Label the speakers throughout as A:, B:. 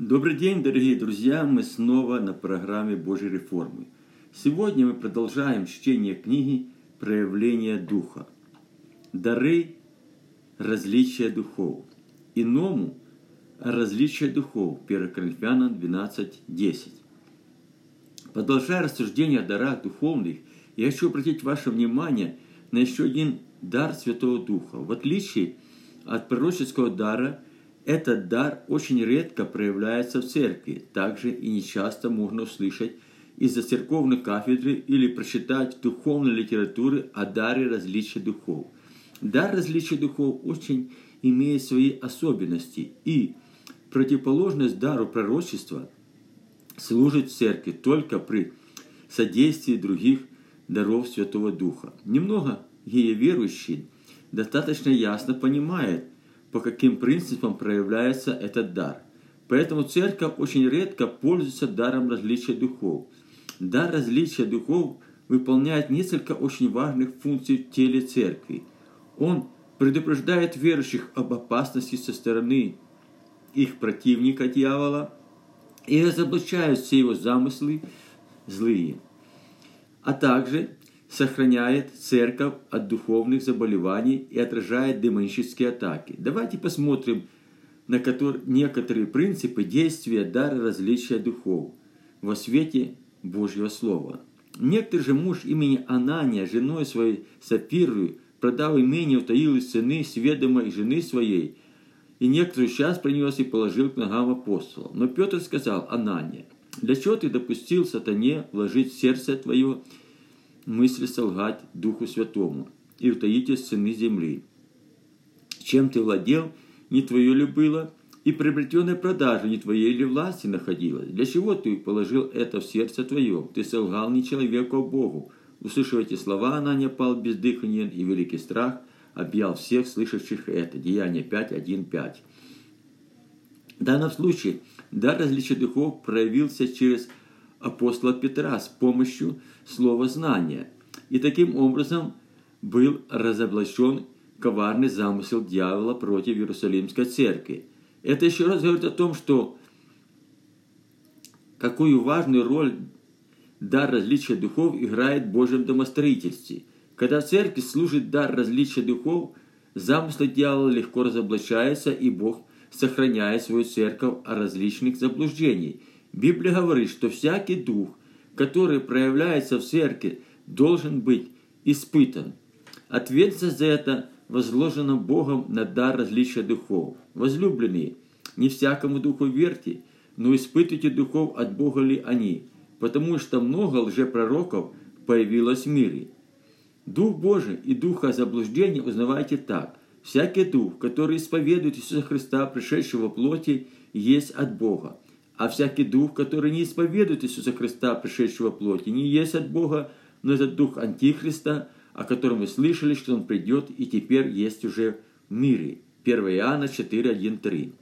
A: Добрый день, дорогие друзья! Мы снова на программе Божьей реформы. Сегодня мы продолжаем чтение книги «Проявление Духа». Дары различия духов. Иному различие духов. 1 Коринфянам 12.10. Продолжая рассуждение о дарах духовных, я хочу обратить ваше внимание на еще один дар Святого Духа. В отличие от пророческого дара – этот дар очень редко проявляется в церкви, также и нечасто можно услышать из-за церковной кафедры или прочитать в духовной литературе о даре различия духов. Дар различия духов очень имеет свои особенности и противоположность дару пророчества служит в церкви только при содействии других даров Святого Духа. Немного верующие достаточно ясно понимает, по каким принципам проявляется этот дар. Поэтому церковь очень редко пользуется даром различия духов. Дар различия духов выполняет несколько очень важных функций в теле церкви. Он предупреждает верующих об опасности со стороны их противника дьявола и разоблачает все его замыслы злые. А также сохраняет церковь от духовных заболеваний и отражает демонические атаки. Давайте посмотрим на некоторые принципы действия дара различия духов во свете Божьего Слова. Некоторый же муж имени Анания, женой своей Сапирою, продав имение, утаил из сыны сведомой жены своей, и некоторую час принес и положил к ногам апостола. Но Петр сказал, Анания, для чего ты допустил сатане вложить в сердце твое мысли солгать Духу Святому и утаите сыны земли. Чем ты владел, не твое ли было, и приобретенной продажи не твоей ли власти находилась? Для чего ты положил это в сердце твое? Ты солгал не человеку, а Богу. Услышав эти слова, она не пал без дыхания, и великий страх объял всех слышавших это. Деяние 5, 1, 5. В данном случае дар различия духов проявился через апостола Петра с помощью слова знания. И таким образом был разоблачен коварный замысел дьявола против Иерусалимской церкви. Это еще раз говорит о том, что какую важную роль дар различия духов играет в Божьем домостроительстве. Когда церкви служит дар различия духов, замыслы дьявола легко разоблачаются, и Бог сохраняет свою церковь от различных заблуждений – Библия говорит, что всякий дух, который проявляется в церкви, должен быть испытан. Ответственность за это возложена Богом на дар различия духов. Возлюбленные, не всякому духу верьте, но испытывайте духов от Бога ли они, потому что много лжепророков появилось в мире. Дух Божий и духа заблуждения узнавайте так. Всякий дух, который исповедует Иисуса Христа, пришедшего в плоти, есть от Бога. А всякий дух, который не исповедует Иисуса Христа, пришедшего плоти, не есть от Бога, но это дух Антихриста, о котором вы слышали, что он придет и теперь есть уже в мире. 1 Иоанна 4, 1, 3.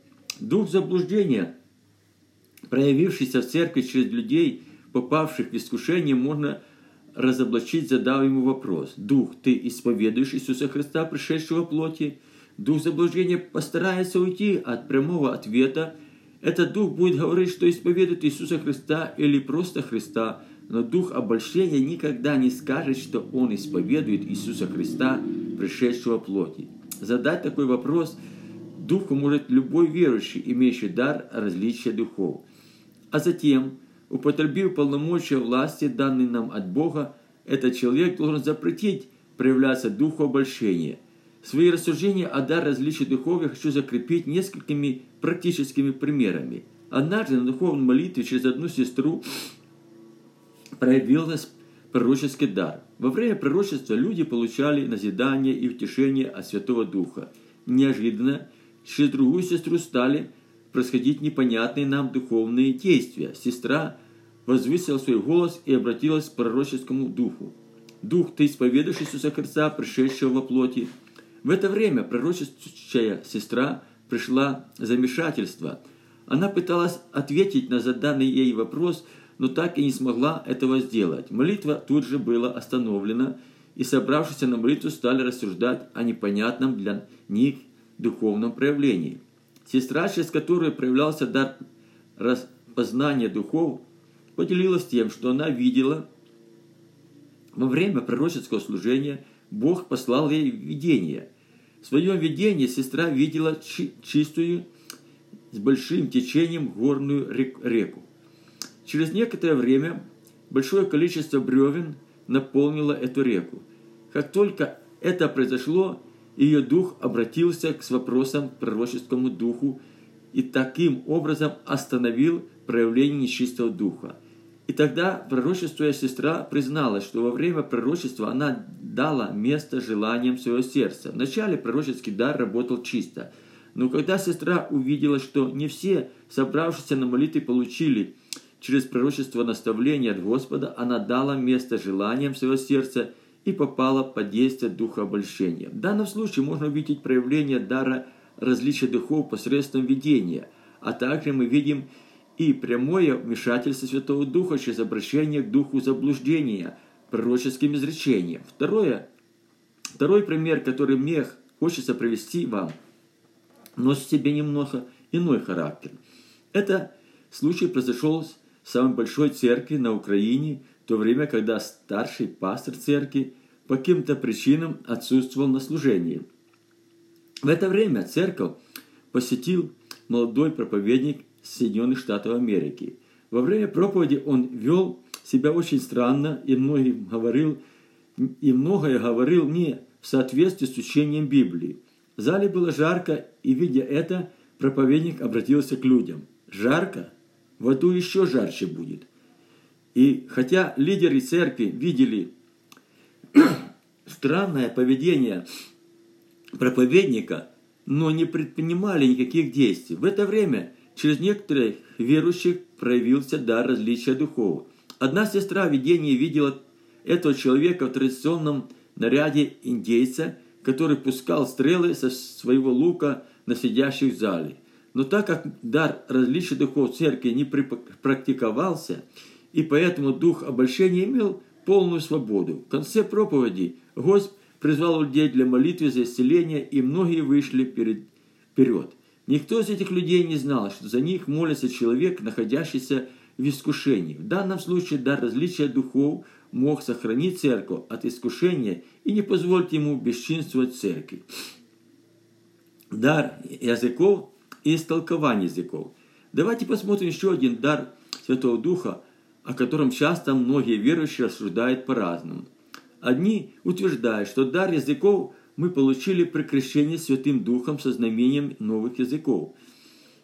A: Дух заблуждения, проявившийся в церкви через людей, попавших в искушение, можно разоблачить, задав ему вопрос. Дух, ты исповедуешь Иисуса Христа, пришедшего в плоти? Дух заблуждения постарается уйти от прямого ответа этот дух будет говорить, что исповедует Иисуса Христа или просто Христа, но дух обольщения никогда не скажет, что он исповедует Иисуса Христа, пришедшего плоти. Задать такой вопрос духу может любой верующий, имеющий дар различия духов. А затем, употребив полномочия власти, данные нам от Бога, этот человек должен запретить проявляться духу обольщения – Свои рассуждения о дар различия духов я хочу закрепить несколькими практическими примерами. Однажды на духовной молитве через одну сестру проявился пророческий дар. Во время пророчества люди получали назидание и утешение от Святого Духа. Неожиданно через другую сестру стали происходить непонятные нам духовные действия. Сестра возвысила свой голос и обратилась к пророческому духу. «Дух, ты исповедуешь Иисуса Христа, пришедшего во плоти, в это время пророческая сестра пришла замешательство. Она пыталась ответить на заданный ей вопрос, но так и не смогла этого сделать. Молитва тут же была остановлена, и собравшиеся на молитву стали рассуждать о непонятном для них духовном проявлении. Сестра, через которую проявлялся дар распознания духов поделилась тем, что она видела во время пророческого служения Бог послал ей видение. В своем видении сестра видела чистую с большим течением горную реку. Через некоторое время большое количество бревен наполнило эту реку. Как только это произошло, ее дух обратился к вопросам к пророческому духу и таким образом остановил проявление нечистого духа. И тогда пророчествуя сестра призналась, что во время пророчества она дала место желаниям своего сердца. Вначале пророческий дар работал чисто, но когда сестра увидела, что не все собравшиеся на молитве получили через пророчество наставления от Господа, она дала место желаниям своего сердца и попала под действие духа обольщения. В данном случае можно увидеть проявление дара различия духов посредством видения, а также мы видим и прямое вмешательство Святого Духа через обращение к духу заблуждения, пророческим изречением. Второе, второй пример, который мне хочется привести вам, носит себе немного иной характер. Это случай произошел в самой большой церкви на Украине, в то время, когда старший пастор церкви по каким-то причинам отсутствовал на служении. В это время церковь посетил молодой проповедник Соединенных Штатов Америки. Во время проповеди он вел себя очень странно и многим говорил, и многое говорил не в соответствии с учением Библии. В зале было жарко, и, видя это, проповедник обратился к людям. «Жарко? В аду еще жарче будет». И хотя лидеры церкви видели странное поведение проповедника, но не предпринимали никаких действий. В это время через некоторых верующих проявился дар различия духов. Одна сестра в видении видела этого человека в традиционном наряде индейца, который пускал стрелы со своего лука на сидящих в зале. Но так как дар различия духов церкви не практиковался, и поэтому дух обольщения имел полную свободу. В конце проповеди Господь призвал людей для молитвы за исцеление, и многие вышли перед, вперед. Никто из этих людей не знал, что за них молится человек, находящийся в искушении. В данном случае дар различия духов мог сохранить церковь от искушения и не позволить ему бесчинствовать церкви. Дар языков и истолкование языков. Давайте посмотрим еще один дар Святого Духа, о котором часто многие верующие рассуждают по-разному. Одни утверждают, что дар языков мы получили при крещении Святым Духом со знамением новых языков.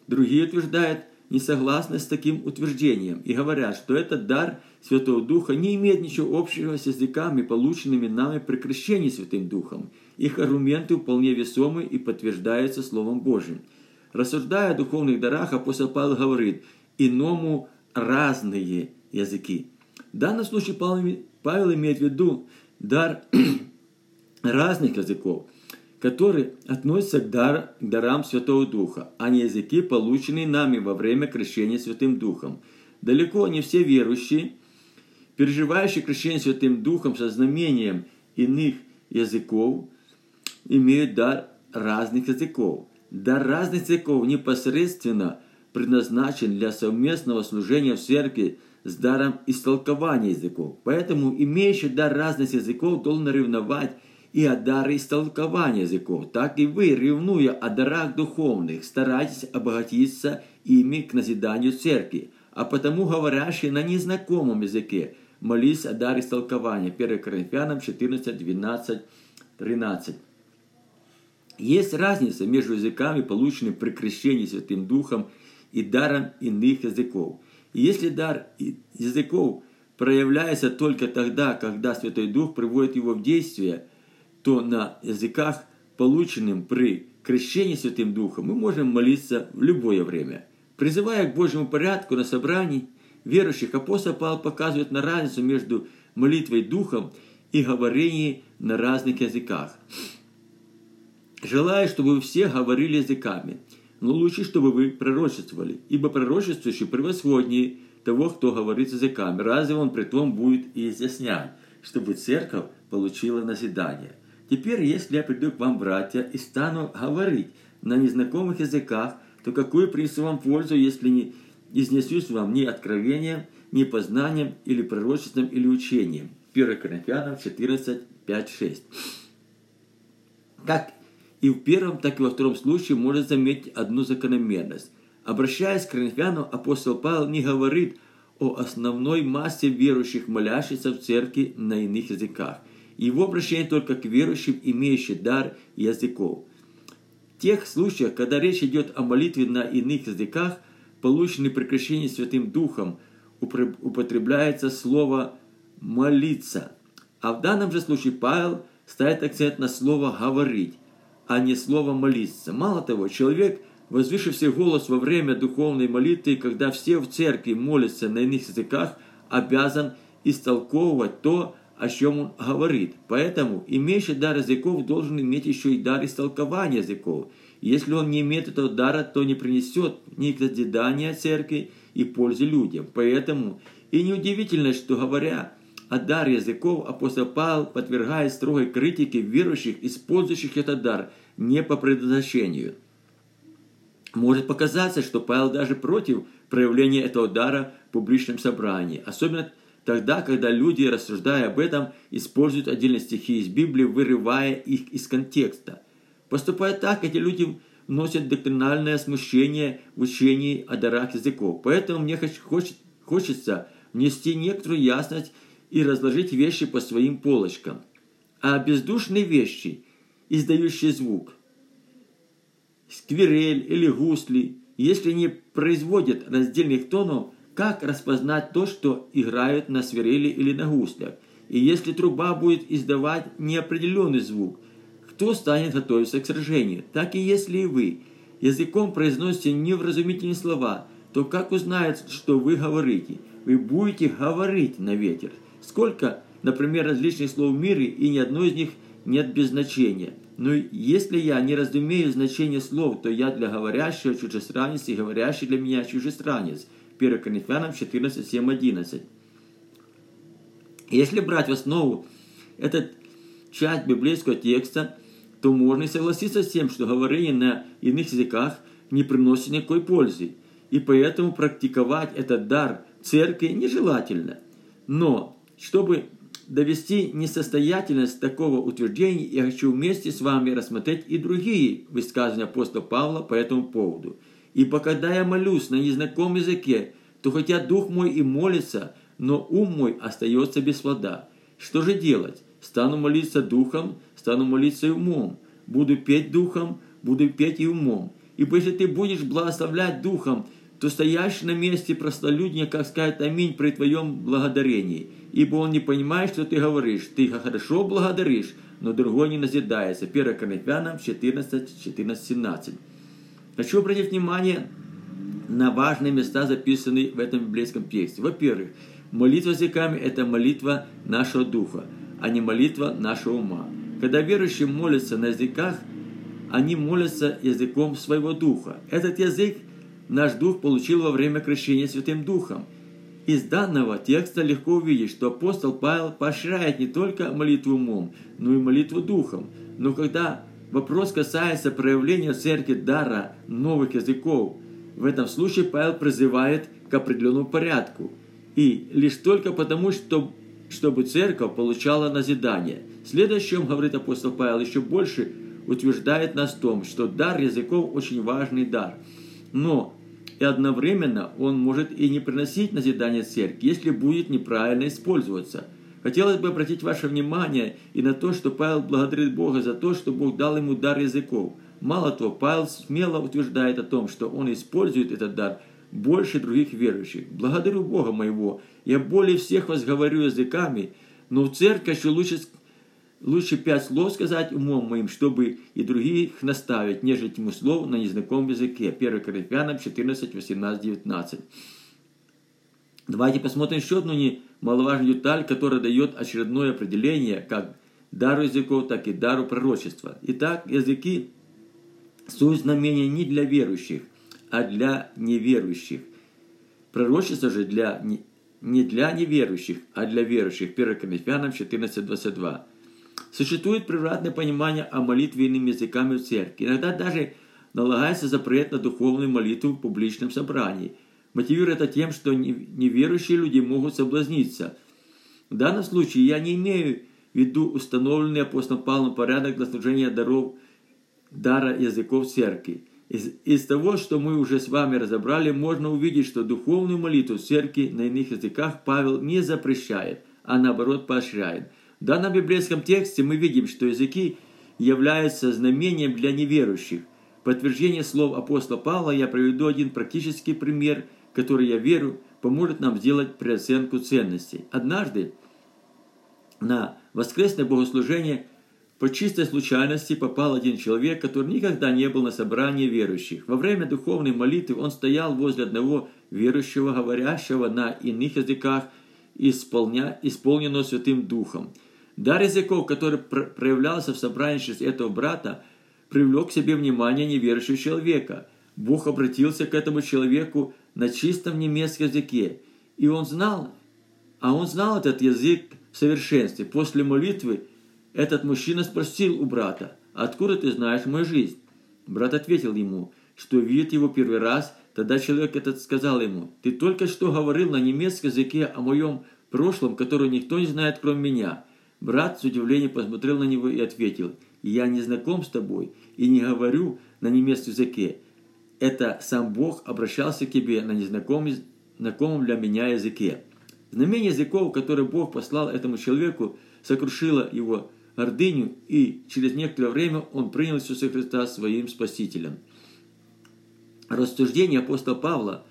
A: Другие утверждают несогласны с таким утверждением и говорят, что этот дар Святого Духа не имеет ничего общего с языками, полученными нами при крещении Святым Духом. Их аргументы вполне весомы и подтверждаются Словом Божьим. Рассуждая о духовных дарах, апостол Павел говорит, иному разные языки. В данном случае Павел имеет в виду дар разных языков, которые относятся к, дар, к дарам Святого Духа, а не языки, полученные нами во время крещения Святым Духом. Далеко не все верующие, переживающие крещение Святым Духом со знамением иных языков, имеют дар разных языков. Дар разных языков непосредственно предназначен для совместного служения в церкви с даром истолкования языков. Поэтому имеющий дар разных языков должен ревновать и о даре истолкования языков, так и вы, ревнуя о дарах духовных, старайтесь обогатиться ими к назиданию церкви, а потому говорящие на незнакомом языке, молись о даре истолкования. 1 Коринфянам 14, 12, 13. Есть разница между языками, полученными при крещении Святым Духом, и даром иных языков – и если дар языков проявляется только тогда, когда Святой Дух приводит его в действие, то на языках, полученным при крещении Святым Духом, мы можем молиться в любое время. Призывая к Божьему порядку на собрании верующих, апостол Павел показывает на разницу между молитвой Духом и говорением на разных языках. Желаю, чтобы вы все говорили языками – но лучше, чтобы вы пророчествовали, ибо пророчествующий превосходнее того, кто говорит языками. Разве он при том будет и изъяснять, чтобы церковь получила назидание? Теперь, если я приду к вам, братья, и стану говорить на незнакомых языках, то какую принесу вам пользу, если не, изнесусь вам ни откровением, ни познанием, или пророчеством, или учением. 1 Коринфянам 14, 5, 6. Как и в первом, так и во втором случае можно заметить одну закономерность. Обращаясь к Коринфянам, апостол Павел не говорит о основной массе верующих, молящихся в церкви на иных языках. Его обращение только к верующим, имеющим дар языков. В тех случаях, когда речь идет о молитве на иных языках, полученной при Святым Духом, употребляется слово «молиться». А в данном же случае Павел ставит акцент на слово «говорить», а не слово «молиться». Мало того, человек, возвышивший голос во время духовной молитвы, когда все в церкви молятся на иных языках, обязан истолковывать то, о чем он говорит. Поэтому имеющий дар языков должен иметь еще и дар истолкования языков. Если он не имеет этого дара, то не принесет ни созидания церкви и пользы людям. Поэтому и неудивительно, что говоря о даре языков, апостол Павел подвергает строгой критике верующих, использующих этот дар не по предназначению. Может показаться, что Павел даже против проявления этого дара в публичном собрании, особенно тогда, когда люди, рассуждая об этом, используют отдельные стихи из Библии, вырывая их из контекста. Поступая так, эти люди вносят доктринальное смущение в учении о дарах языков. Поэтому мне хочется внести некоторую ясность и разложить вещи по своим полочкам. А бездушные вещи, издающие звук, сквирель или гусли, если не производят раздельных тонов, как распознать то, что играют на свирели или на гуслях? И если труба будет издавать неопределенный звук, кто станет готовиться к сражению? Так и если и вы языком произносите невразумительные слова, то как узнает, что вы говорите? Вы будете говорить на ветер – Сколько, например, различных слов в мире, и ни одно из них нет без значения. Но если я не разумею значение слов, то я для говорящего чужестранец и говорящий для меня чужестранец. 1 Коринфянам 14, 7, 11. Если брать в основу этот часть библейского текста, то можно и согласиться с тем, что говорение на иных языках не приносит никакой пользы, и поэтому практиковать этот дар церкви нежелательно. Но чтобы довести несостоятельность такого утверждения, я хочу вместе с вами рассмотреть и другие высказывания апостола Павла по этому поводу. «Ибо когда я молюсь на незнакомом языке, то хотя дух мой и молится, но ум мой остается без плода. Что же делать? Стану молиться духом, стану молиться и умом. Буду петь духом, буду петь и умом. Ибо если ты будешь благословлять духом, то стоящий на месте простолюдня, как сказать аминь при твоем благодарении – ибо он не понимает, что ты говоришь. Ты хорошо благодаришь, но другой не назидается. 1 Коринфянам 14, 14, 17. Хочу обратить внимание на важные места, записанные в этом библейском тексте. Во-первых, молитва языками – это молитва нашего духа, а не молитва нашего ума. Когда верующие молятся на языках, они молятся языком своего духа. Этот язык наш дух получил во время крещения Святым Духом – из данного текста легко увидеть, что апостол Павел поощряет не только молитву умом, но и молитву духом. Но когда вопрос касается проявления в церкви дара новых языков, в этом случае Павел призывает к определенному порядку. И лишь только потому, что, чтобы церковь получала назидание. Следующем, говорит апостол Павел, еще больше утверждает нас в том, что дар языков очень важный дар. Но и одновременно он может и не приносить назидание церкви, если будет неправильно использоваться. Хотелось бы обратить ваше внимание и на то, что Павел благодарит Бога за то, что Бог дал ему дар языков. Мало того, Павел смело утверждает о том, что он использует этот дар больше других верующих. Благодарю Бога моего, я более всех вас говорю языками, но в церковь еще лучше Лучше пять слов сказать умом моим, чтобы и других наставить, нежели ему слов на незнакомом языке. 1 Коринфянам 14, 18, 19. Давайте посмотрим еще одну немаловажную деталь, которая дает очередное определение как дару языков, так и дару пророчества. Итак, языки суть знамения не для верующих, а для неверующих. Пророчество же для, не для неверующих, а для верующих. 1 Коринфянам 14, 22. Существует превратное понимание о молитве иными языками в церкви. Иногда даже налагается запрет на духовную молитву в публичном собрании. Мотивирую это тем, что неверующие люди могут соблазниться. В данном случае я не имею в виду установленный апостолом Павлом порядок для служения даров, дара языков церкви. Из, из того, что мы уже с вами разобрали, можно увидеть, что духовную молитву в церкви на иных языках Павел не запрещает, а наоборот поощряет. В данном библейском тексте мы видим, что языки являются знамением для неверующих. В подтверждение слов апостола Павла я приведу один практический пример, который, я верю, поможет нам сделать переоценку ценностей. Однажды на воскресное богослужение – по чистой случайности попал один человек, который никогда не был на собрании верующих. Во время духовной молитвы он стоял возле одного верующего, говорящего на иных языках, исполня, исполненного Святым Духом. Дар языков, который проявлялся в собрании через этого брата, привлек к себе внимание неверующего человека. Бог обратился к этому человеку на чистом немецком языке, и он знал, а он знал этот язык в совершенстве. После молитвы этот мужчина спросил у брата, «Откуда ты знаешь мою жизнь?» Брат ответил ему, что видит его первый раз. Тогда человек этот сказал ему, «Ты только что говорил на немецком языке о моем прошлом, которое никто не знает, кроме меня». Брат с удивлением посмотрел на него и ответил, «Я не знаком с тобой и не говорю на немецком языке. Это сам Бог обращался к тебе на незнакомом знакомом для меня языке». Знамение языков, которое Бог послал этому человеку, сокрушило его гордыню, и через некоторое время он принял Иисуса Христа своим Спасителем. Рассуждение апостола Павла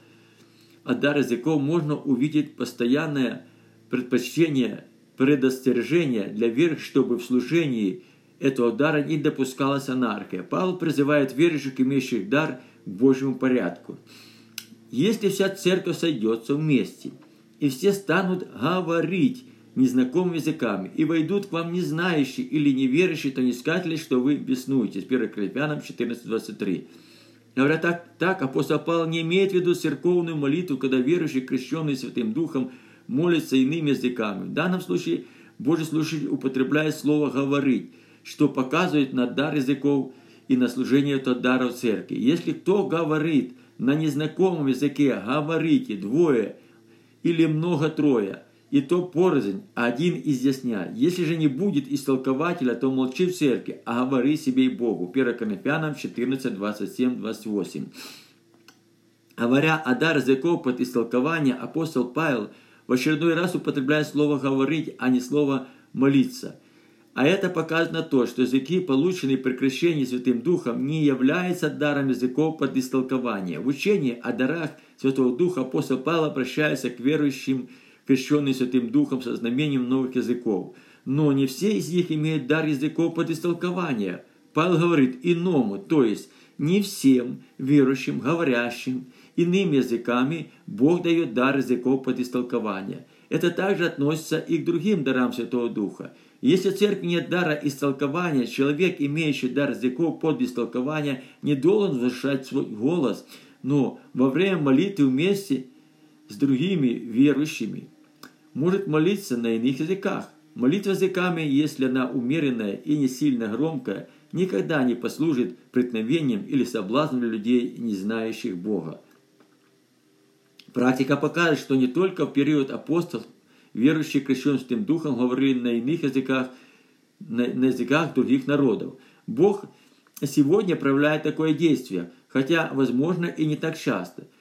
A: о дар языков можно увидеть постоянное предпочтение, предостережение для веры, чтобы в служении этого дара не допускалась анархия. Павел призывает верующих, имеющих дар, Божьему порядку. Если вся церковь сойдется вместе, и все станут говорить незнакомыми языками, и войдут к вам не знающие или неверующие, то не скажете ли, что вы беснуетесь. 1 Коринфянам 14.23. Говоря так, так, апостол Павел не имеет в виду церковную молитву, когда верующий, крещенный Святым Духом, молится иными языками. В данном случае Божий слушатель употребляет слово «говорить», что показывает на дар языков и на служение этого дара в церкви. Если кто говорит на незнакомом языке, говорите двое или много трое – и то порознь, один изъясняй. Если же не будет истолкователя, то молчи в церкви, а говори себе и Богу. 1 Коринфянам 14, 27, 28. Говоря о дар языков под истолкование, апостол Павел в очередной раз употребляет слово «говорить», а не слово «молиться». А это показано то, что языки, полученные при крещении Святым Духом, не являются даром языков под истолкование. В учении о дарах Святого Духа апостол Павел обращается к верующим крещенные Святым Духом со знамением новых языков. Но не все из них имеют дар языков под истолкование. Павел говорит иному, то есть не всем верующим, говорящим иными языками Бог дает дар языков под истолкование. Это также относится и к другим дарам Святого Духа. Если церкви нет дара истолкования, человек, имеющий дар языков под истолкование, не должен возвышать свой голос, но во время молитвы вместе с другими верующими может молиться на иных языках. Молитва языками, если она умеренная и не сильно громкая, никогда не послужит преткновением или соблазном для людей, не знающих Бога. Практика показывает, что не только в период апостолов верующие крещенным духом говорили на иных языках, на, на языках других народов. Бог сегодня проявляет такое действие, хотя, возможно, и не так часто –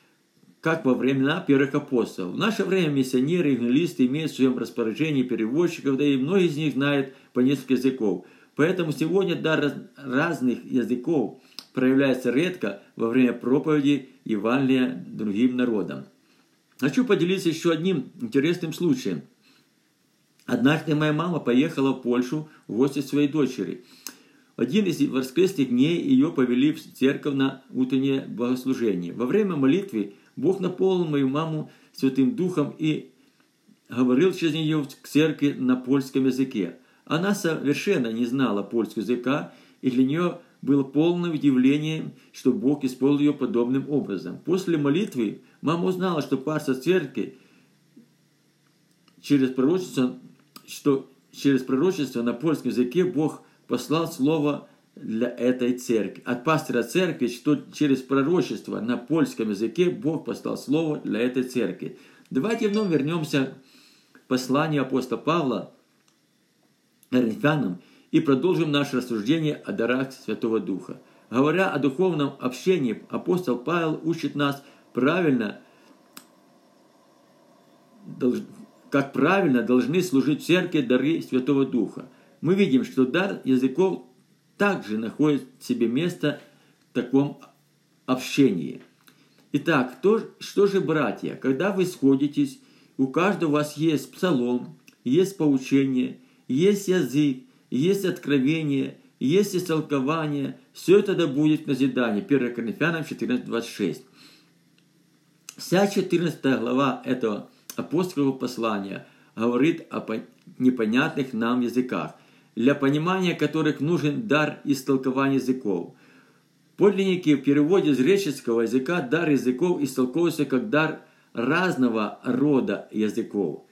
A: как во времена первых апостолов. В наше время миссионеры и евангелисты имеют в своем распоряжении переводчиков, да и многие из них знают по несколько языков. Поэтому сегодня дар разных языков проявляется редко во время проповеди Евангелия другим народам. Хочу поделиться еще одним интересным случаем. Однажды моя мама поехала в Польшу в гости своей дочери. В один из воскресных дней ее повели в церковь на утреннее богослужение. Во время молитвы Бог наполнил мою маму Святым Духом и говорил через нее к церкви на польском языке. Она совершенно не знала польского языка, и для нее было полное удивление, что Бог исполнил ее подобным образом. После молитвы мама узнала, что пастор церкви через пророчество, что через пророчество на польском языке Бог послал слово для этой церкви. От пастора церкви, что через пророчество на польском языке Бог послал слово для этой церкви. Давайте вновь вернемся к посланию апостола Павла Коринфянам и продолжим наше рассуждение о дарах Святого Духа. Говоря о духовном общении, апостол Павел учит нас правильно, как правильно должны служить в церкви дары Святого Духа. Мы видим, что дар языков также находит себе место в таком общении. Итак, то, что же, братья, когда вы сходитесь, у каждого у вас есть псалом, есть поучение, есть язык, есть откровение, есть истолкование, все это да будет в назидании. 1 Коринфянам 14.26. Вся 14 глава этого апостольского послания говорит о непонятных нам языках – для понимания которых нужен дар истолкования языков. Подлинники в переводе с греческого языка дар языков истолковывается как дар разного рода языков.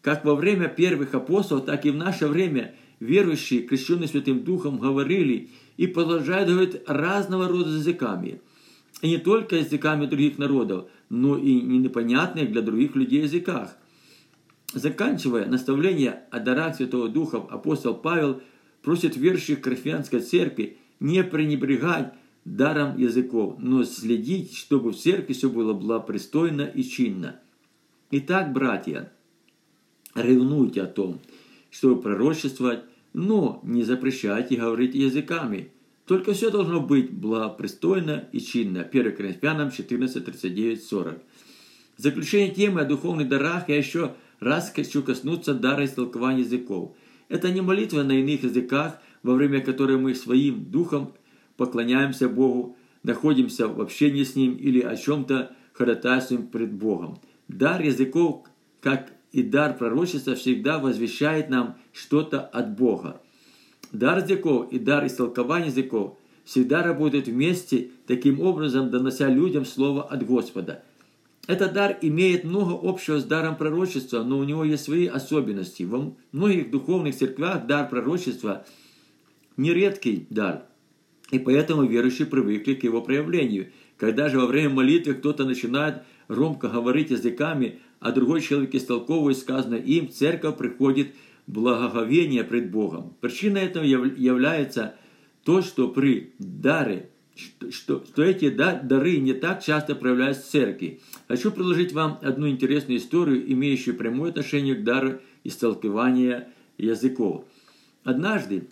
A: Как во время первых апостолов, так и в наше время верующие, крещенные Святым Духом, говорили и продолжают говорить разного рода языками. И не только языками других народов, но и непонятных для других людей языках. Заканчивая наставление о дарах Святого Духа, апостол Павел просит верующих Корфянской церкви не пренебрегать даром языков, но следить, чтобы в церкви все было благопристойно и чинно. Итак, братья, ревнуйте о том, чтобы пророчествовать, но не запрещайте говорить языками. Только все должно быть благопристойно и чинно. 1 Коринфянам 14, 39, 40. В заключение темы о духовных дарах я еще раз хочу коснуться дара истолкования языков. Это не молитва на иных языках, во время которой мы своим духом поклоняемся Богу, находимся в общении с Ним или о чем-то ходатайствуем пред Богом. Дар языков, как и дар пророчества, всегда возвещает нам что-то от Бога. Дар языков и дар истолкования языков всегда работают вместе, таким образом донося людям слово от Господа – этот дар имеет много общего с даром пророчества, но у него есть свои особенности. Во многих духовных церквях дар пророчества – нередкий дар, и поэтому верующие привыкли к его проявлению. Когда же во время молитвы кто-то начинает громко говорить языками, а другой человек истолковывает сказанное им, церковь приходит благоговение пред Богом. Причиной этого является то, что при даре что, что эти дары не так часто проявляются в церкви. Хочу предложить вам одну интересную историю, имеющую прямое отношение к дару истолкования языков. Однажды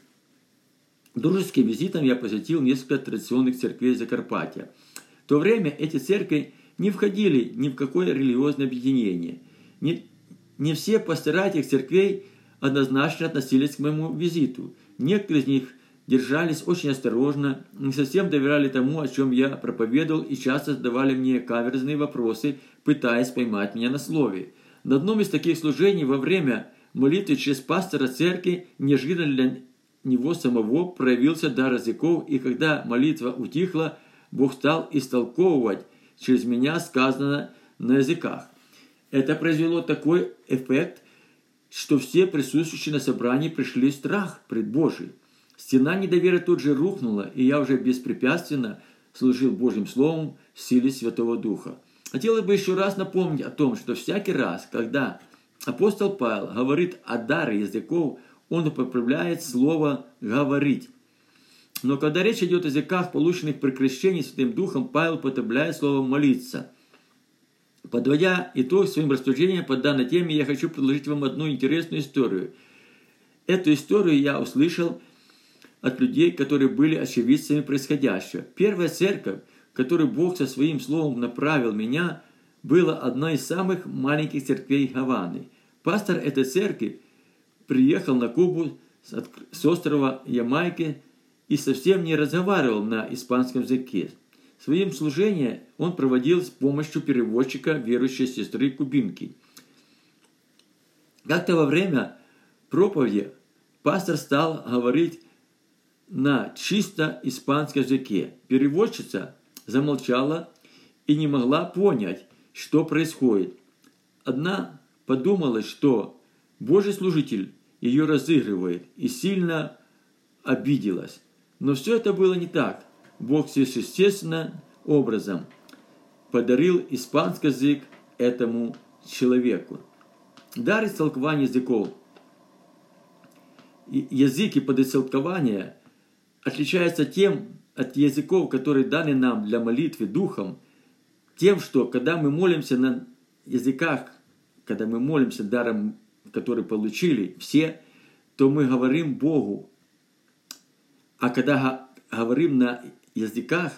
A: дружеским визитом я посетил несколько традиционных церквей Закарпатья. То время эти церкви не входили ни в какое религиозное объединение. Не, не все пастора этих церквей однозначно относились к моему визиту. Некоторые из них держались очень осторожно, не совсем доверяли тому, о чем я проповедовал, и часто задавали мне каверзные вопросы, пытаясь поймать меня на слове. На одном из таких служений во время молитвы через пастора церкви неожиданно для него самого проявился дар языков, и когда молитва утихла, Бог стал истолковывать через меня сказанное на языках. Это произвело такой эффект, что все присутствующие на собрании пришли в страх пред Божией. Стена недоверия тут же рухнула, и я уже беспрепятственно служил Божьим Словом в силе Святого Духа. Хотелось бы еще раз напомнить о том, что всякий раз, когда апостол Павел говорит о даре языков, он употребляет слово «говорить». Но когда речь идет о языках, полученных при крещении Святым Духом, Павел употребляет слово «молиться». Подводя итог своим рассуждениям по данной теме, я хочу предложить вам одну интересную историю. Эту историю я услышал от людей, которые были очевидцами происходящего. Первая церковь, которую Бог со своим словом направил меня, была одной из самых маленьких церквей Гаваны. Пастор этой церкви приехал на Кубу с острова Ямайки и совсем не разговаривал на испанском языке. Своим служение он проводил с помощью переводчика верующей сестры Кубинки. Как-то во время проповеди пастор стал говорить на чисто испанском языке. Переводчица замолчала и не могла понять, что происходит. Одна подумала, что Божий служитель ее разыгрывает и сильно обиделась. Но все это было не так. Бог сверхъестественным образом подарил испанский язык этому человеку. Дар истолкования языков. Языки подистолкования отличаются тем от языков, которые даны нам для молитвы духом, тем, что когда мы молимся на языках, когда мы молимся даром, который получили все, то мы говорим Богу. А когда говорим на языках,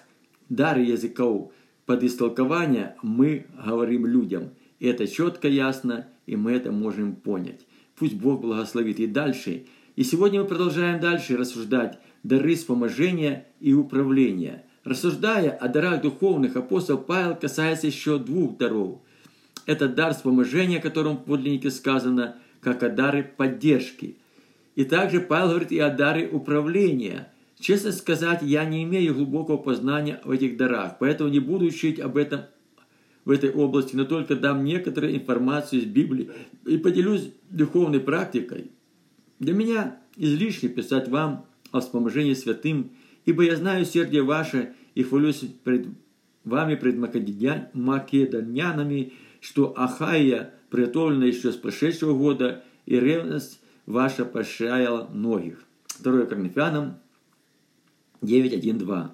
A: дары языков, под истолкование мы говорим людям. И это четко, ясно, и мы это можем понять. Пусть Бог благословит и дальше. И сегодня мы продолжаем дальше рассуждать дары вспоможения и управления. Рассуждая о дарах духовных, апостол Павел касается еще двух даров. Это дар вспоможения, о котором в подлиннике сказано, как о дары поддержки. И также Павел говорит и о даре управления – Честно сказать, я не имею глубокого познания в этих дарах, поэтому не буду учить об этом в этой области, но только дам некоторую информацию из Библии и поделюсь духовной практикой. Для меня излишне писать вам о вспоможении святым, ибо я знаю сердце ваше и хвалюсь пред вами, пред македонянами, что Ахая приготовлена еще с прошедшего года, и ревность ваша пошаяла многих. 2 Коринфянам 9.1.2.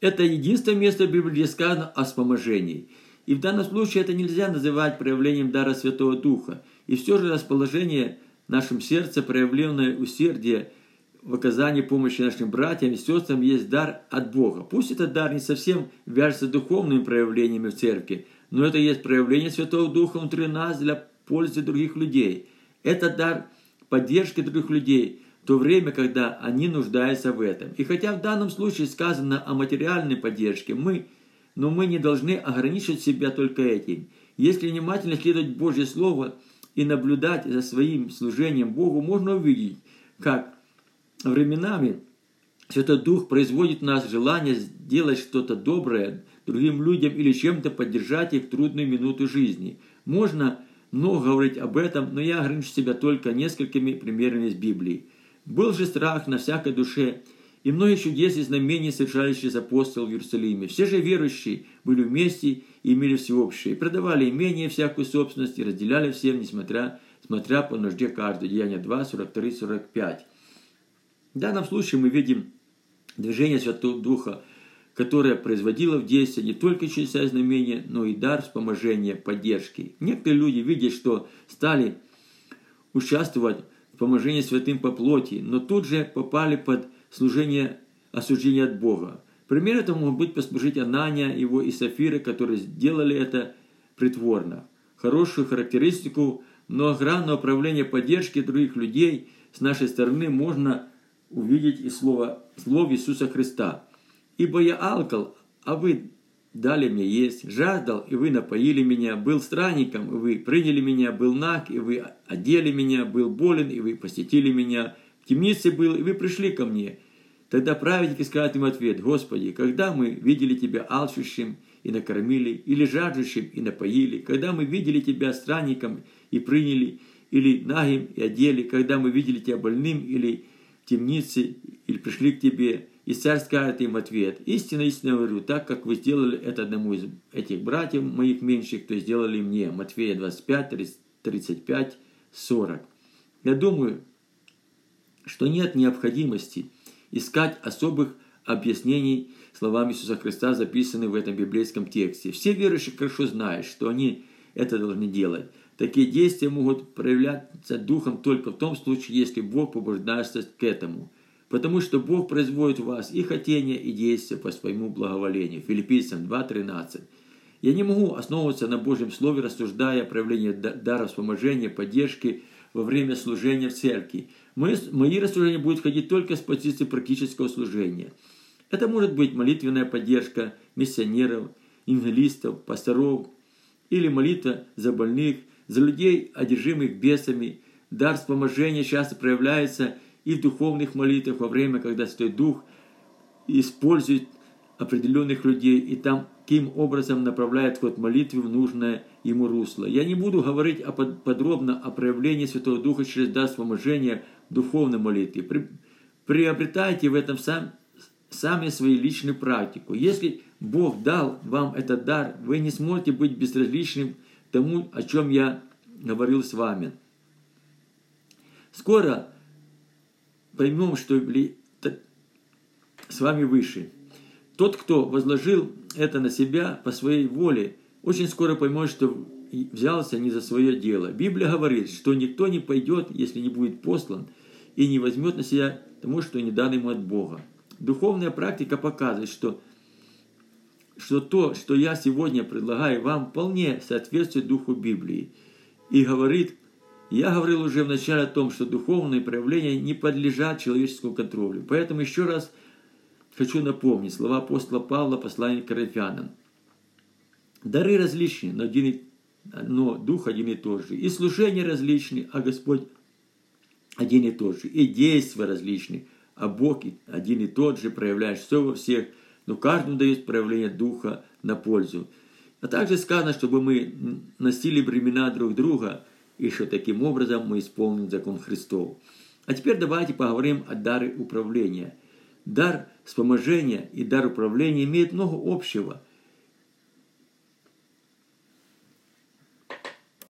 A: Это единственное место в Библии, где сказано о вспоможении. И в данном случае это нельзя называть проявлением дара Святого Духа. И все же расположение в нашем сердце, проявленное усердие в оказании помощи нашим братьям и сестрам есть дар от Бога. Пусть этот дар не совсем вяжется духовными проявлениями в церкви, но это есть проявление Святого Духа внутри нас для пользы других людей. Это дар поддержки других людей – то время, когда они нуждаются в этом. И хотя в данном случае сказано о материальной поддержке, мы, но мы не должны ограничивать себя только этим. Если внимательно следовать Божье Слово и наблюдать за своим служением Богу, можно увидеть, как временами Святой Дух производит в нас желание сделать что-то доброе другим людям или чем-то поддержать их в трудную минуту жизни. Можно много говорить об этом, но я ограничу себя только несколькими примерами из Библии. Был же страх на всякой душе, и многие чудес и знамений совершали через апостол в Иерусалиме. Все же верующие были вместе и имели всеобщее, продавали имение всякую собственность и разделяли всем, несмотря смотря по нужде каждого. Деяния 2, 43, 45. В данном случае мы видим движение Святого Духа, которое производило в действии не только чудеса и знамения, но и дар вспоможения, поддержки. Некоторые люди, видя, что стали участвовать поможение святым по плоти, но тут же попали под служение осуждения от Бога. Пример это мог быть послужить Анания, его и Сафира, которые сделали это притворно. Хорошую характеристику многогранного управления поддержки других людей с нашей стороны можно увидеть из слова, слов Иисуса Христа. «Ибо я алкал, а вы дали мне есть, жаждал, и вы напоили меня, был странником, и вы приняли меня, был наг, и вы одели меня, был болен, и вы посетили меня, в темнице был, и вы пришли ко мне. Тогда праведники скажут им ответ, Господи, когда мы видели Тебя алчущим и накормили, или жаждущим и напоили, когда мы видели Тебя странником и приняли, или нагим и одели, когда мы видели Тебя больным или в темнице, или пришли к Тебе, и царь скажет им в ответ, истинно, истинно говорю, так как вы сделали это одному из этих братьев моих меньших, то сделали мне. Матфея 25, 35, 40. Я думаю, что нет необходимости искать особых объяснений словам Иисуса Христа, записанных в этом библейском тексте. Все верующие хорошо знают, что они это должны делать. Такие действия могут проявляться духом только в том случае, если Бог побуждает к этому – потому что Бог производит в вас и хотение, и действия по своему благоволению. Филиппийцам 2.13. Я не могу основываться на Божьем Слове, рассуждая о проявлении дара вспоможения, поддержки во время служения в церкви. Мои, мои рассуждения будут ходить только с позиции практического служения. Это может быть молитвенная поддержка миссионеров, евангелистов, пасторов, или молитва за больных, за людей, одержимых бесами. Дар вспоможения часто проявляется – и в духовных молитвах во время, когда Святой Дух использует определенных людей и там каким образом направляет ход молитвы в нужное ему русло. Я не буду говорить о, подробно о проявлении Святого Духа через дар вспоможения в духовной молитве. приобретайте в этом сам, сами свою личную практику. Если Бог дал вам этот дар, вы не сможете быть безразличным тому, о чем я говорил с вами. Скоро поймем, что с вами выше. Тот, кто возложил это на себя по своей воле, очень скоро поймет, что взялся не за свое дело. Библия говорит, что никто не пойдет, если не будет послан, и не возьмет на себя тому, что не дано ему от Бога. Духовная практика показывает, что, что то, что я сегодня предлагаю вам, вполне соответствует духу Библии. И говорит, я говорил уже вначале о том, что духовные проявления не подлежат человеческому контролю. Поэтому еще раз хочу напомнить слова апостола Павла, послания к Коринфянам. Дары различны, но, один но Дух один и тот же. И служения различны, а Господь один и тот же. И действия различны, а Бог один и тот же, проявляет все во всех, но каждому дает проявление Духа на пользу. А также сказано, чтобы мы носили бремена друг друга, и что таким образом мы исполним закон Христов. А теперь давайте поговорим о даре управления. Дар вспоможения и дар управления имеют много общего –